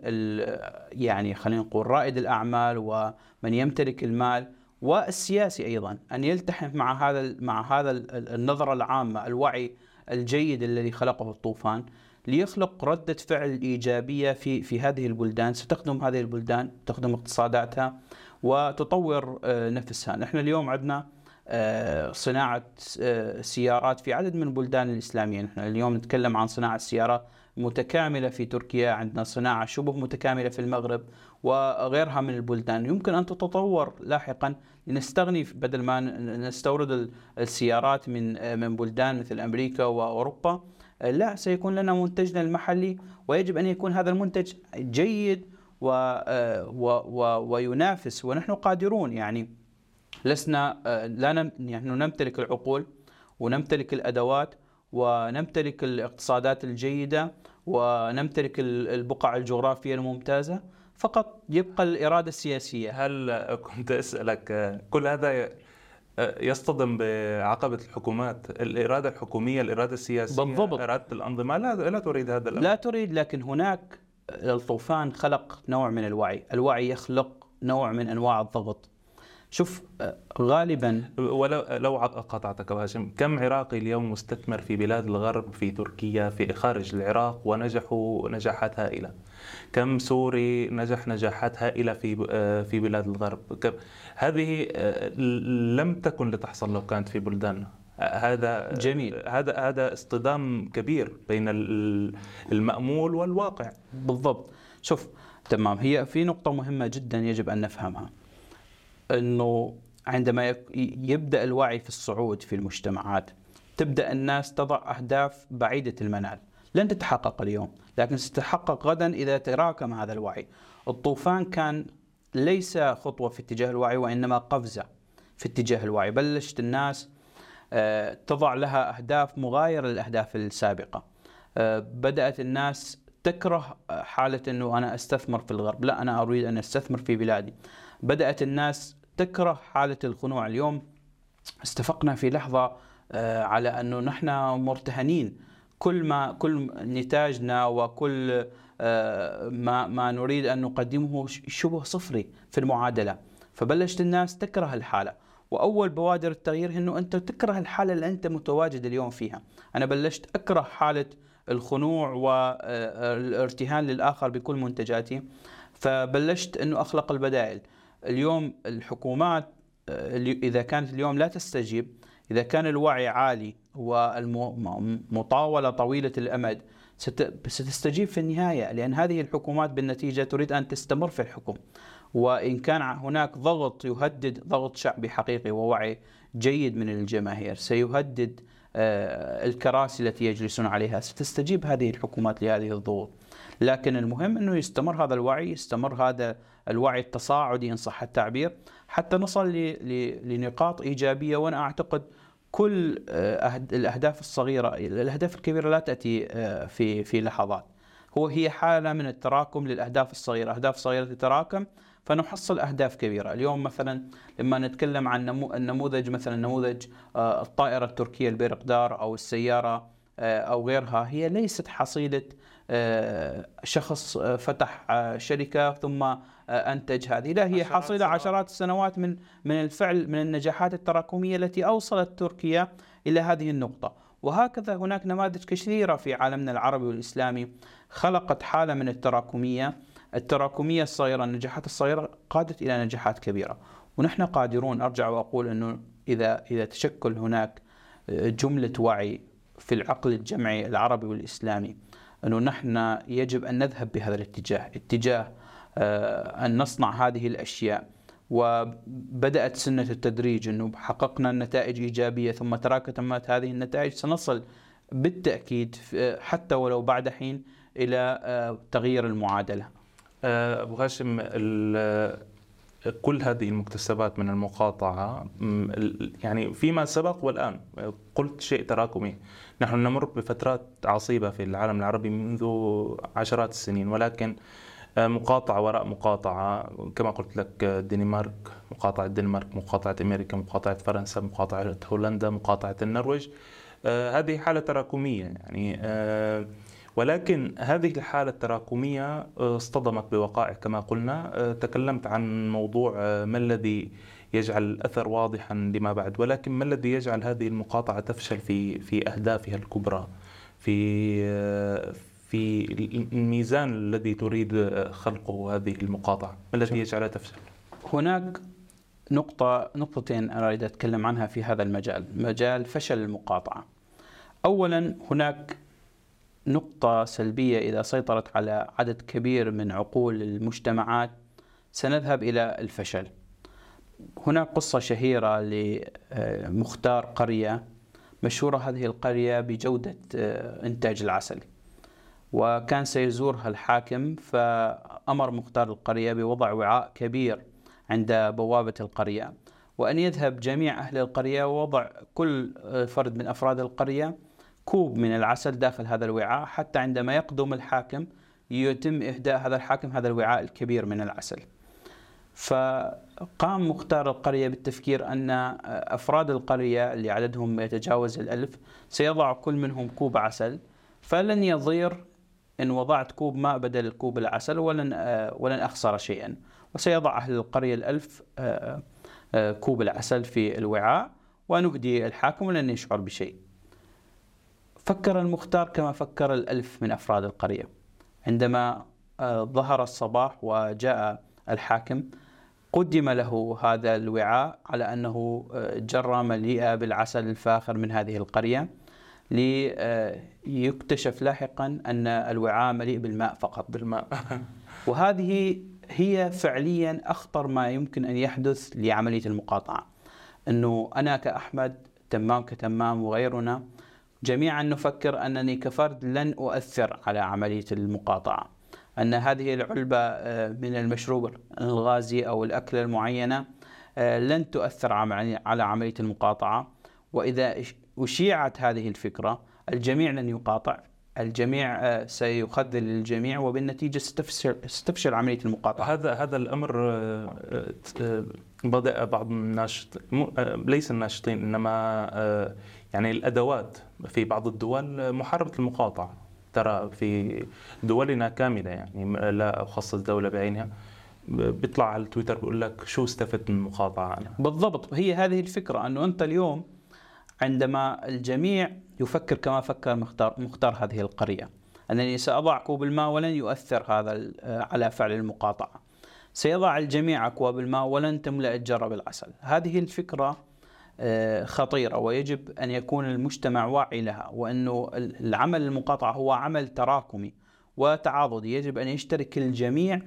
يعني خلينا نقول رائد الأعمال ومن يمتلك المال والسياسي أيضا أن يلتحم مع هذا مع هذا النظرة العامة الوعي الجيد الذي خلقه الطوفان. ليخلق ردة فعل إيجابية في في هذه البلدان ستخدم هذه البلدان تخدم اقتصاداتها وتطور آه، نفسها. نحن اليوم عندنا آه، صناعة آه، سيارات في عدد من البلدان الإسلامية. نحن اليوم نتكلم عن صناعة سيارات متكاملة في تركيا عندنا صناعة شبه متكاملة في المغرب وغيرها من البلدان. يمكن أن تتطور لاحقا. لنستغني بدل ما نستورد السيارات من من بلدان مثل أمريكا وأوروبا لا سيكون لنا منتجنا المحلي ويجب أن يكون هذا المنتج جيد و و و وينافس ونحن قادرون يعني لسنا لا نم يعني نمتلك العقول ونمتلك الأدوات ونمتلك الاقتصادات الجيدة ونمتلك البقع الجغرافية الممتازة فقط يبقى الإرادة السياسية. هل كنت أسألك كل هذا يصطدم بعقبة الحكومات الإرادة الحكومية الإرادة السياسية بالضبط. إرادة الأنظمة. لا لا تريد هذا الأمر. لا تريد لكن هناك الطوفان خلق نوع من الوعي. الوعي يخلق نوع من أنواع الضغط. شوف غالبا ولو لو قطعتك هاشم كم عراقي اليوم مستثمر في بلاد الغرب في تركيا في خارج العراق ونجحوا نجاحات هائله كم سوري نجح نجاحات هائله في في بلاد الغرب؟ كم؟ هذه لم تكن لتحصل لو كانت في بلداننا. هذا جميل. هذا هذا اصطدام كبير بين المأمول والواقع. بالضبط. شوف تمام هي في نقطة مهمة جدا يجب أن نفهمها. إنه عندما يبدأ الوعي في الصعود في المجتمعات تبدأ الناس تضع أهداف بعيدة المنال. لن تتحقق اليوم لكن ستتحقق غدا إذا تراكم هذا الوعي. الطوفان كان ليس خطوة في اتجاه الوعي وإنما قفزة في اتجاه الوعي. بلشت الناس آه، تضع لها أهداف مغايرة للأهداف السابقة. آه، بدأت الناس تكره حالة إنه أنا أستثمر في الغرب. لا أنا أريد أن أستثمر في بلادي. بدأت الناس تكره حالة الخنوع اليوم. استفقنا في لحظة آه، على أنه نحن مرتهنين. كل ما كل نتاجنا وكل آه، ما ما نريد أن نقدمه شبه صفري في المعادلة. فبلشت الناس تكره الحالة. وأول بوادر التغيير إنه أنت تكره الحالة اللي أنت متواجد اليوم فيها. أنا بلشت أكره حالة الخنوع والارتهان للآخر بكل منتجاتي. فبلشت إنه أخلق البدائل. اليوم الحكومات آه، إذا كانت اليوم لا تستجيب إذا كان الوعي عالي والمطاولة طويلة الأمد ستستجيب في النهاية لأن هذه الحكومات بالنتيجة تريد أن تستمر في الحكم. وإن كان هناك ضغط يهدد ضغط شعبي حقيقي ووعي جيد من الجماهير سيهدد آه، الكراسي التي يجلسون عليها. ستستجيب هذه الحكومات لهذه الضغوط. لكن المهم أنه يستمر هذا الوعي يستمر هذا الوعي التصاعدي إن صح التعبير حتى نصل لنقاط إيجابية وأنا أعتقد كل آه، الأهداف الصغيرة الأهداف الكبيرة لا تأتي آه، في في لحظات. هو هي حالة من التراكم للأهداف الصغيرة. أهداف صغيرة تتراكم فنحصل أهداف كبيرة. اليوم مثلا لما نتكلم عن النموذج مثلا نموذج آه، الطائرة التركية البيرقدار أو السيارة أو غيرها هي ليست حصيلة شخص فتح شركة ثم انتج هذه. لا هي حصيله عشرات السنوات من من الفعل من النجاحات التراكمية التي أوصلت تركيا إلى هذه النقطة. وهكذا هناك نماذج كثيرة في عالمنا العربي والإسلامي خلقت حالة من التراكمية. التراكمية الصغيرة النجاحات الصغيرة قادت إلى نجاحات كبيرة. ونحن قادرون أرجع وأقول إنه إذا إذا تشكل هناك جملة وعي في العقل الجمعي العربي والإسلامي إنه نحن يجب أن نذهب بهذا الاتجاه. اتجاه آه، أن نصنع هذه الأشياء. وبدأت سنة التدريج أنه حققنا النتائج إيجابية ثم تراكمت هذه النتائج سنصل بالتأكيد حتى ولو بعد حين إلى آه، تغيير المعادلة. آه، أبو هاشم كل هذه المكتسبات من المقاطعة يعني فيما سبق والآن قلت شيء تراكمي. نحن نمر بفترات عصيبة في العالم العربي منذ عشرات السنين ولكن مقاطعة وراء مقاطعة. كما قلت لك الدنمارك مقاطعة الدنمارك مقاطعة أمريكا مقاطعة فرنسا مقاطعة هولندا مقاطعة النرويج. آه، هذه حالة تراكمية يعني. آه، ولكن هذه الحالة التراكمية آه، اصطدمت بوقائع. كما قلنا تكلمت عن موضوع ما الذي يجعل الأثر واضحا لما بعد ولكن ما الذي يجعل هذه المقاطعة تفشل في في أهدافها الكبرى في في الميزان الذي تريد خلقه هذه المقاطعة ما الذي يجعلها تفشل؟ هناك نقطة نقطتين أريد أتكلم عنها في هذا المجال مجال فشل المقاطعة. أولا هناك نقطة سلبية إذا سيطرت على عدد كبير من عقول المجتمعات سنذهب إلى الفشل. هناك قصة شهيرة لمختار قرية مشهورة هذه القرية بجودة آه، إنتاج العسل. وكان سيزورها الحاكم فأمر مختار القرية بوضع وعاء كبير عند بوابة القرية. وأن يذهب جميع أهل القرية ووضع كل فرد من أفراد القرية كوب من العسل داخل هذا الوعاء حتى عندما يقدم الحاكم يتم إهداء هذا الحاكم هذا الوعاء الكبير من العسل. فقام مختار القرية بالتفكير أن أفراد القرية اللي عددهم يتجاوز الألف سيضع كل منهم كوب عسل فلن يضير إن وضعت كوب ماء بدل كوب العسل ولن ولن أخسر شيئا. وسيضع أهل القرية الألف كوب العسل في الوعاء ونهدي الحاكم ولن يشعر بشيء. فكر المختار كما فكر الألف من أفراد القرية. عندما ظهر الصباح وجاء الحاكم قدم له هذا الوعاء على أنه جرة مليئة بالعسل الفاخر من هذه القرية. ليكتشف لاحقا أن الوعاء مليء بالماء فقط. بالماء. وهذه هي فعليا أخطر ما يمكن أن يحدث لعملية المقاطعة. أنه أنا كأحمد تمام كتمام وغيرنا جميعا نفكر أنني كفرد لن أؤثر على عملية المقاطعة. أن هذه العلبة آه، من المشروب الغازي أو الأكلة المعينة آه، لن تؤثر على عملية المقاطعة. وإذا أشيعت هذه الفكرة الجميع لن يقاطع الجميع آه، سيخذل الجميع وبالنتيجة ستفشل, ستفشل عملية المقاطعة. هذا هذا الأمر بدأ بعض الناشط ليس الناشطين إنما يعني الأدوات في بعض الدول محاربة المقاطعة. ترى في دولنا كاملة يعني لا اخصص دوله بعينها بيطلع على التويتر بيقول لك شو استفدت من المقاطعة أنا. بالضبط هي هذه الفكرة أنه أنت اليوم عندما الجميع يفكر كما فكر مختار مختار هذه القرية. أنني سأضع كوب الماء ولن يؤثر هذا على فعل المقاطعة. سيضع الجميع أكواب الماء ولن تملأ الجره بالعسل. هذه الفكرة آه، خطيرة ويجب أن يكون المجتمع واعي لها وأنه العمل المقاطعة هو عمل تراكمي وتعاضدي. يجب أن يشترك الجميع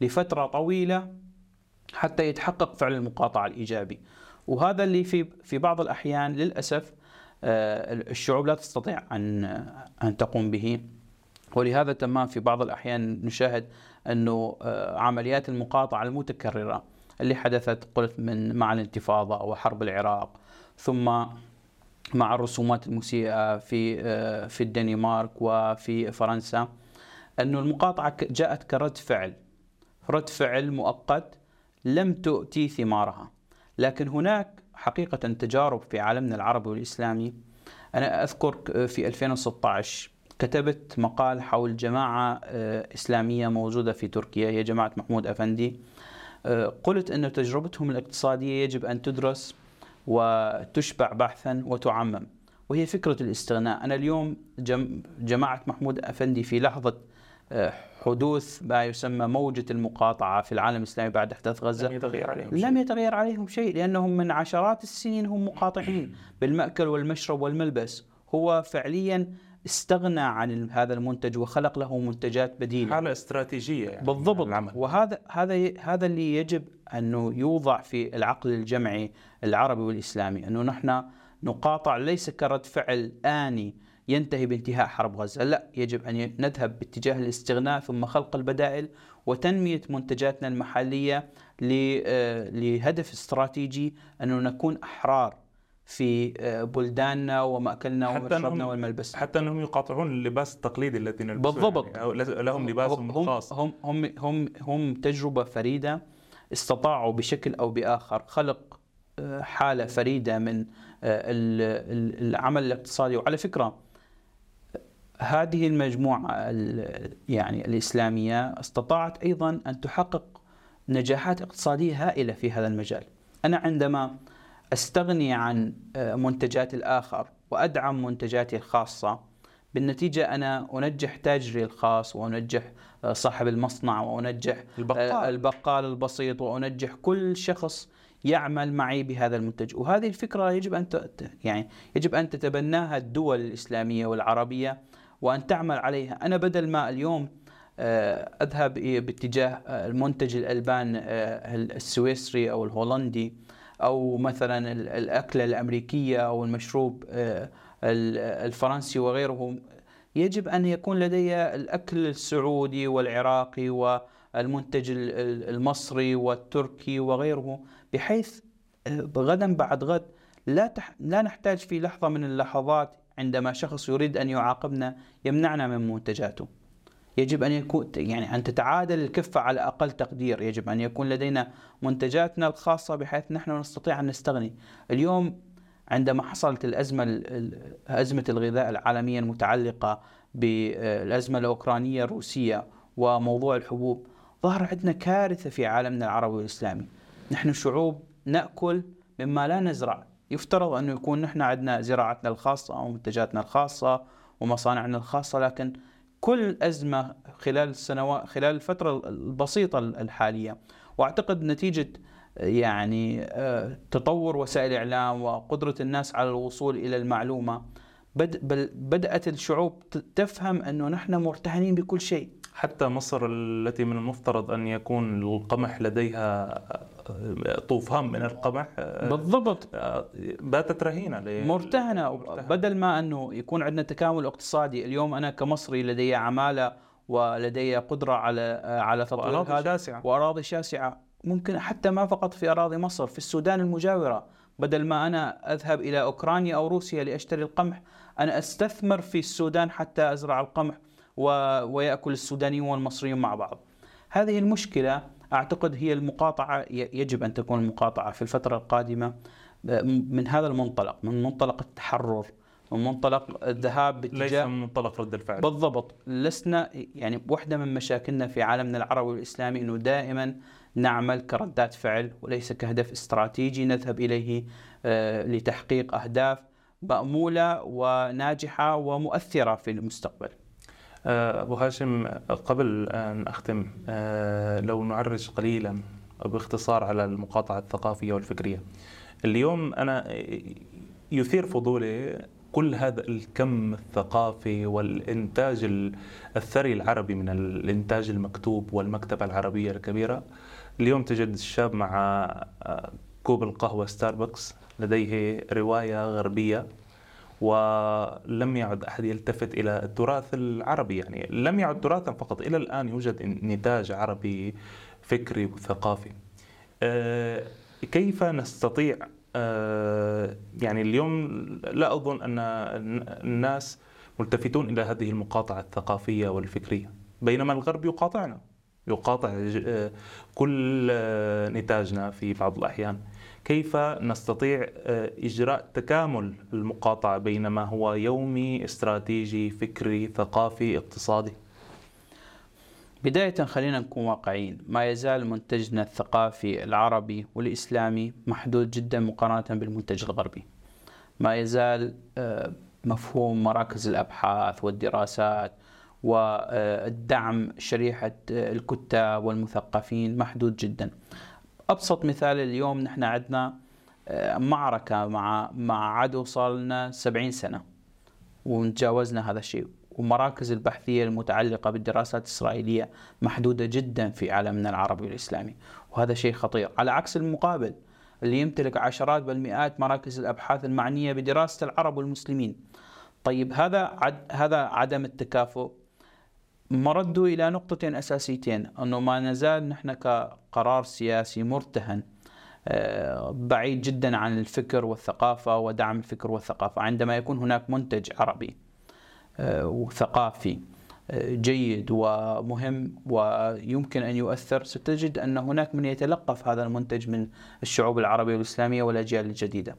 لفترة طويلة حتى يتحقق فعل المقاطعة الإيجابي. وهذا اللي في في بعض الأحيان للأسف آه، الشعوب لا تستطيع أن أن تقوم به. ولهذا تمام في بعض الأحيان نشاهد أنه آه، عمليات المقاطعة المتكررة اللي حدثت قلت من مع الانتفاضة وحرب العراق ثم مع الرسومات المسيئة في آه، في الدنمارك وفي فرنسا أنه المقاطعة جاءت كرد فعل. رد فعل مؤقت لم تؤتي ثمارها. لكن هناك حقيقة تجارب في عالمنا العربي والإسلامي. أنا أذكر في 2016 كتبت مقال حول جماعة آه، إسلامية موجودة في تركيا هي جماعة محمود أفندي. آه، قلت أن تجربتهم الاقتصادية يجب أن تدرس وتشبع بحثا وتعمم وهي فكرة الاستغناء. أنا اليوم جماعة محمود أفندي في لحظة حدوث ما يسمى موجة المقاطعة في العالم الإسلامي بعد أحداث غزة. لم يتغير عليهم لم يتغير عليهم شيء لأنهم من عشرات السنين هم مقاطعين بالمأكل والمشرب والملبس. هو فعليا استغنى عن هذا المنتج وخلق له منتجات بديلة. حالة استراتيجية يعني بالضبط. العمل. وهذا هذا هذا اللي يجب أنه يوضع في العقل الجمعي العربي والإسلامي أنه نحن نقاطع ليس كرد فعل آني ينتهي بانتهاء حرب غزة، لا يجب أن نذهب باتجاه الاستغناء ثم خلق البدائل وتنمية منتجاتنا المحلية آه، لهدف استراتيجي أنه نكون أحرار في آه، بلداننا ومأكلنا ومشربنا والملبس. حتى أنهم يقاطعون اللباس التقليدي الذي نلبسه بالضبط. يعني لهم لباسهم الخاص. هم هم هم هم تجربة فريدة استطاعوا بشكل أو بآخر خلق آه، حالة فريدة من العمل الاقتصادي. وعلى فكرة هذه المجموعة يعني الإسلامية استطاعت أيضا أن تحقق نجاحات اقتصادية هائلة في هذا المجال. أنا عندما أستغني عن آه، منتجات الآخر وأدعم منتجاتي الخاصة بالنتيجة أنا أنجح تاجري الخاص وأنجح آه، صاحب المصنع وأنجح آه، البقال, البقال البسيط وأنجح كل شخص يعمل معي بهذا المنتج. وهذه الفكرة يجب أن يعني يجب أن تتبناها الدول الإسلامية والعربية وأن تعمل عليها. أنا بدل ما اليوم أذهب باتجاه المنتج الألبان السويسري أو الهولندي أو مثلا الأكلة الأمريكية أو المشروب آه، الفرنسي وغيره يجب أن يكون لدي الأكل السعودي والعراقي والمنتج المصري والتركي وغيره بحيث آه، غدا بعد غد لا تح... لا نحتاج في لحظة من اللحظات عندما شخص يريد أن يعاقبنا يمنعنا من منتجاته يجب أن يكون يعني أن تتعادل الكفة على أقل تقدير، يجب أن يكون لدينا منتجاتنا الخاصة بحيث نحن نستطيع أن نستغني. اليوم عندما حصلت الأزمة أزمة الغذاء العالمية المتعلقة بالأزمة الأوكرانية الروسية وموضوع الحبوب، ظهر عندنا كارثة في عالمنا العربي والإسلامي. نحن شعوب نأكل مما لا نزرع، يفترض أنه يكون نحن عندنا زراعتنا الخاصة ومنتجاتنا الخاصة ومصانعنا الخاصة لكن كل أزمة خلال السنوات خلال الفترة البسيطة الحالية. وأعتقد نتيجة يعني آه، تطور وسائل الاعلام وقدرة الناس على الوصول إلى المعلومة بدأت الشعوب تفهم أنه نحن مرتهنين بكل شيء. حتى مصر التي من المفترض أن يكون القمح لديها طوفان من القمح بالضبط. باتت رهينة مرتهنة. بدل ما أنه يكون عندنا تكامل اقتصادي اليوم أنا كمصري لدي عمالة ولدي قدرة على على تطوير وأراضي شاسعة. وأراضي شاسعة. ممكن حتى ما فقط في أراضي مصر في السودان المجاورة. بدل ما أنا أذهب إلى أوكرانيا أو روسيا لأشتري القمح أنا أستثمر في السودان حتى أزرع القمح. ويأكل السودانيون والمصريون مع بعض. هذه المشكلة أعتقد هي المقاطعة يجب أن تكون المقاطعة في الفترة القادمة من هذا المنطلق من منطلق التحرر من منطلق الذهاب باتجاه ليس من منطلق رد الفعل. بالضبط. لسنا يعني واحدة من مشاكلنا في عالمنا العربي والإسلامي أنه دائما نعمل كردات فعل وليس كهدف استراتيجي نذهب إليه آه، لتحقيق أهداف مأمولة وناجحة ومؤثرة في المستقبل. أبو هاشم قبل أن أختم آه، لو نعرج قليلا باختصار على المقاطعة الثقافية والفكرية. اليوم أنا يثير فضولي كل هذا الكم الثقافي والإنتاج الثري العربي من الإنتاج المكتوب والمكتبة العربية الكبيرة. اليوم تجد الشاب مع آه، كوب القهوة ستاربكس لديه رواية غربية. ولم يعد أحد يلتفت إلى التراث العربي. يعني لم يعد تراثا فقط. إلى الآن يوجد نتاج عربي فكري وثقافي. آه، كيف نستطيع آه، يعني اليوم لا أظن أن الناس ملتفتون إلى هذه المقاطعة الثقافية والفكرية. بينما الغرب يقاطعنا يقاطع آه، كل نتاجنا في بعض الأحيان. كيف نستطيع آه، إجراء تكامل المقاطعة بين ما هو يومي استراتيجي فكري ثقافي اقتصادي؟ بداية خلينا نكون واقعيين. ما يزال منتجنا الثقافي العربي والإسلامي محدود جدا مقارنة بالمنتج الغربي. ما يزال آه، مفهوم مراكز الأبحاث والدراسات والدعم شريحة آه، الكتاب والمثقفين محدود جدا. أبسط مثال اليوم نحن عندنا آه، معركة مع مع عدو صار لنا 70 سنة وتجاوزنا هذا الشيء. ومراكز البحثية المتعلقة بالدراسات الإسرائيلية محدودة جدا في عالمنا العربي والإسلامي وهذا شيء خطير. على عكس المقابل اللي يمتلك عشرات بل مئات مراكز الأبحاث المعنية بدراسة العرب والمسلمين. طيب هذا عد هذا عدم التكافؤ. مردوا إلى نقطتين أساسيتين أنه ما نزال نحن كقرار سياسي مرتهن آه، بعيد جدا عن الفكر والثقافة ودعم الفكر والثقافة. عندما يكون هناك منتج عربي آه، وثقافي آه، جيد ومهم ويمكن أن يؤثر ستجد أن هناك من يتلقف هذا المنتج من الشعوب العربية والإسلامية والأجيال الجديدة.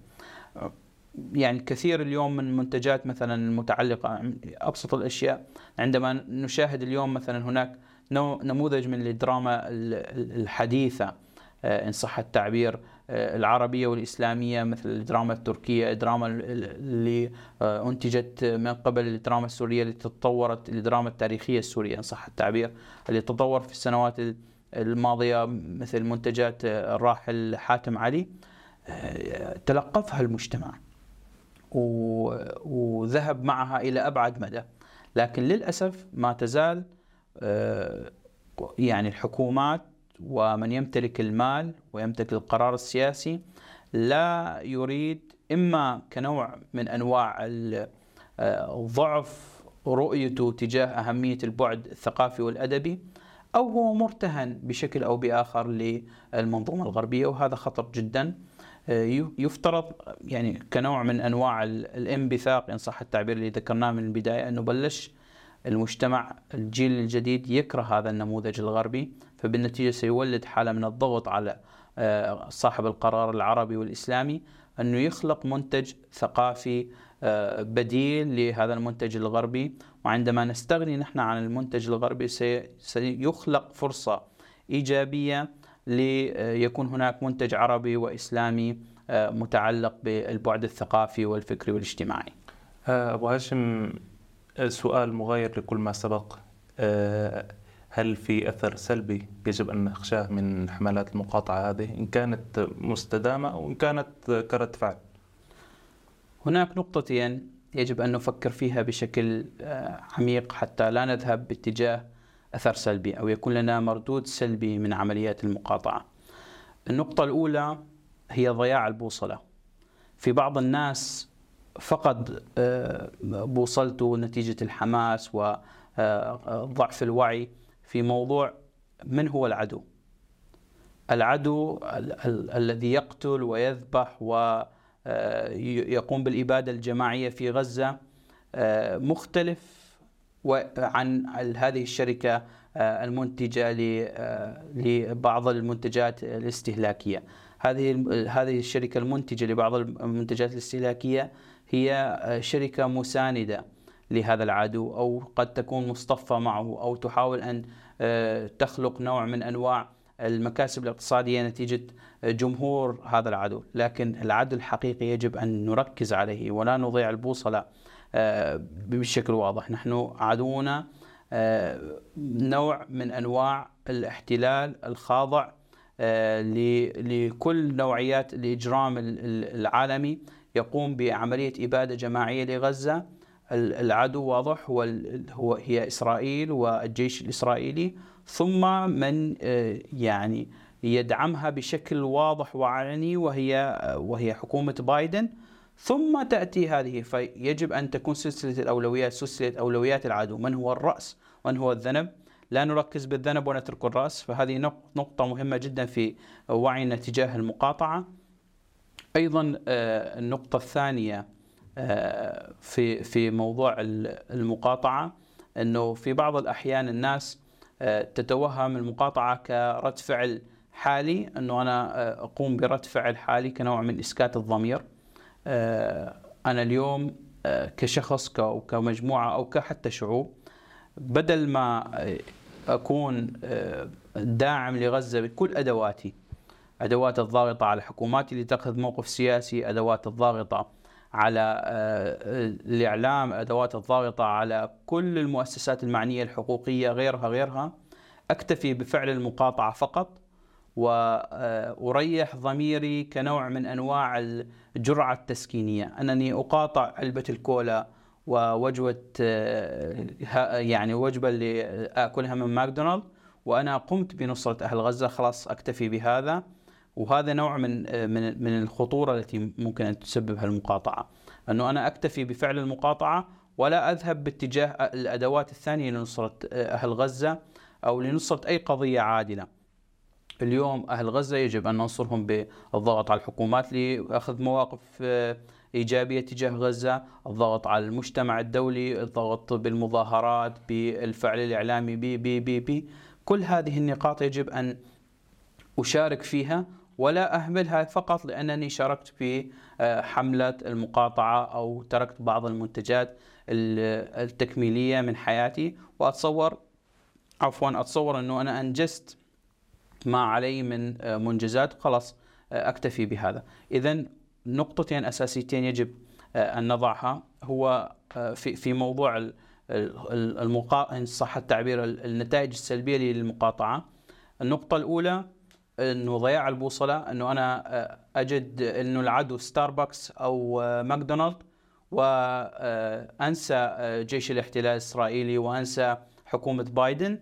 يعني كثير اليوم من المنتجات مثلا المتعلقة أبسط الأشياء عندما نشاهد اليوم مثلا هناك نموذج من الدراما الحديثة آه، إن صح التعبير آه، العربية والإسلامية مثل الدراما التركية الدراما اللي آه، أنتجت من قبل الدراما السورية اللي تطورت الدراما التاريخية السورية إن صح التعبير اللي تطور في السنوات الماضية مثل منتجات الراحل حاتم علي. تلقفها المجتمع وذهب معها إلى أبعد مدى لكن للأسف ما تزال يعني الحكومات ومن يمتلك المال ويمتلك القرار السياسي لا يريد إما كنوع من أنواع آه، رؤيته تجاه أهمية البعد الثقافي والأدبي أو هو مرتهن بشكل أو بآخر للمنظومة الغربية وهذا خطر جدا. آه، يفترض يعني كنوع من أنواع الانبثاق إن صح التعبير اللي ذكرناه من البداية انه بلش المجتمع الجيل الجديد يكره هذا النموذج الغربي فبالنتيجة سيولد حالة من الضغط على آه، صاحب القرار العربي والإسلامي أنه يخلق منتج ثقافي آه، بديل لهذا المنتج الغربي. وعندما نستغني نحن عن المنتج الغربي سيخلق فرصة إيجابية ليكون هناك منتج عربي وإسلامي آه، متعلق بالبعد الثقافي والفكري والاجتماعي. أبو هاشم سؤال مغاير لكل ما سبق. هل في أثر سلبي يجب أن نخشاه من حملات المقاطعة هذه؟ إن كانت مستدامة أو إن كانت كرد فعل. هناك نقطتين يجب أن نفكر فيها بشكل آه، عميق حتى لا نذهب باتجاه أثر سلبي أو يكون لنا مردود سلبي من عمليات المقاطعة. النقطة الأولى هي ضياع البوصلة. في بعض الناس فقد آه، بوصلته نتيجة الحماس وضعف الوعي في موضوع من هو العدو؟ العدو ال ال الذي يقتل ويذبح ويقوم آه، بالإبادة الجماعية في غزة آه، مختلف عن هذه الشركة آه، المنتجة لبعض المنتجات الاستهلاكية. هذه هذه الشركة المنتجة لبعض المنتجات الاستهلاكية هي شركة مساندة لهذا العدو أو قد تكون مصطفى معه أو تحاول أن آه، تخلق نوع من أنواع المكاسب الاقتصادية نتيجة جمهور هذا العدو. لكن العدو الحقيقي يجب أن نركز عليه ولا نضيع البوصلة آه، بشكل واضح. نحن عدونا آه، نوع من أنواع الاحتلال الخاضع لكل نوعيات الإجرام العالمي. يقوم بعملية إبادة جماعية لغزة. العدو واضح هو هو هي إسرائيل والجيش الإسرائيلي. ثم من آه، يعني يدعمها بشكل واضح وعلني وهي وهي حكومة بايدن. ثم تأتي هذه فيجب أن تكون سلسلة الأولويات سلسلة أولويات العدو. من هو الرأس؟ من هو الذنب؟ لا نركز بالذنب ونترك الرأس. فهذه نقطة مهمة جدا في وعينا تجاه المقاطعة. أيضا آه، النقطة الثانية في في موضوع المقاطعة إنه في بعض الأحيان الناس آه، تتوهم المقاطعة كرد فعل حالي إنه أنا آه، أقوم برد فعل حالي كنوع من إسكات الضمير. آه، أنا اليوم كشخص أو كمجموعة أو كحتى شعوب بدل ما أكون داعم لغزة بكل أدواتي أدوات الضاغطة على حكوماتي لتاخذ موقف سياسي أدوات الضاغطة على آه، الإعلام أدوات الضاغطة على كل المؤسسات المعنية الحقوقية غيرها غيرها. أكتفي بفعل المقاطعة فقط وأريح ضميري كنوع من أنواع الجرعة التسكينية. أنني أقاطع علبة الكولا ووجبة آه، يعني وجبة اللي آكلها من ماكدونالد وأنا قمت بنصرة أهل غزة. خلاص أكتفي بهذا. وهذا نوع من من من الخطورة التي ممكن أن تسببها المقاطعه أنه أنا أكتفي بفعل المقاطعة ولا أذهب باتجاه الأدوات الثانية لنصرة أهل غزة أو لنصرة أي قضية عادلة. اليوم أهل غزة يجب أن ننصرهم بالضغط على الحكومات لأخذ مواقف إيجابية تجاه غزة، الضغط على المجتمع الدولي، الضغط بالمظاهرات، بالفعل الإعلامي بي بي بي بي، كل هذه النقاط يجب أن أشارك فيها ولا أهملها فقط لأنني شاركت في آه، حملة المقاطعة أو تركت بعض المنتجات التكميلية من حياتي. وأتصور عفوا أتصور أنه أنا أنجزت ما علي من آه، منجزات. خلاص آه، أكتفي بهذا. إذا نقطتين أساسيتين يجب أن نضعها. هو في في موضوع المقا... صح التعبير النتائج السلبية للمقاطعة. النقطة الأولى إنه ضياع البوصلة إنه أنا آه، أجد إنه العدو ستاربكس أو آه، ماكدونالد وانسى آه، جيش الاحتلال الإسرائيلي وأنسى حكومة بايدن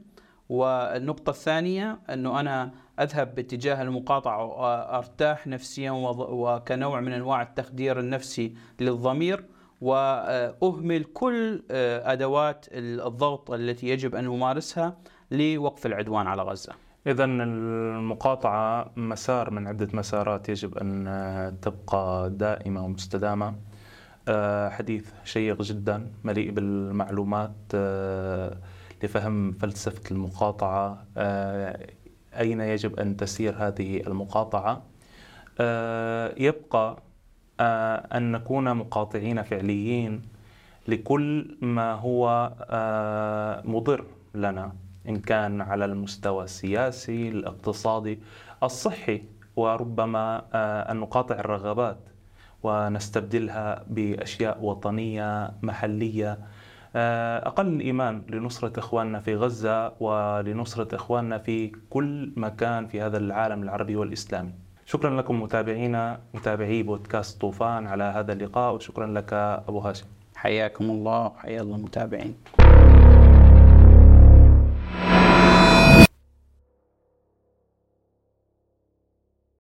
والنقطة الثانية إنه أنا أذهب باتجاه المقاطعة وارتاح نفسيا وكنوع من أنواع التخدير النفسي للضمير واهمل كل أدوات الضغط التي يجب أن نمارسها لوقف العدوان على غزة. إذا المقاطعة مسار من عدة مسارات يجب أن تبقى دائمة ومستدامة. آه، حديث شيق جدا مليء بالمعلومات آه، لفهم فلسفة المقاطعة آه، أين يجب أن تسير هذه المقاطعة. يبقى أن نكون مقاطعين فعليين لكل ما هو مضر لنا. إن كان على المستوى السياسي الاقتصادي الصحي وربما أن نقاطع الرغبات ونستبدلها بأشياء وطنية محلية آه، أقل الإيمان لنصرة إخواننا في غزة ولنصرة إخواننا في كل مكان في هذا العالم العربي والإسلامي. شكرا لكم متابعينا متابعي بودكاست طوفان على هذا اللقاء وشكرا لك أبو هاشم. حياكم الله وحيا الله المتابعين.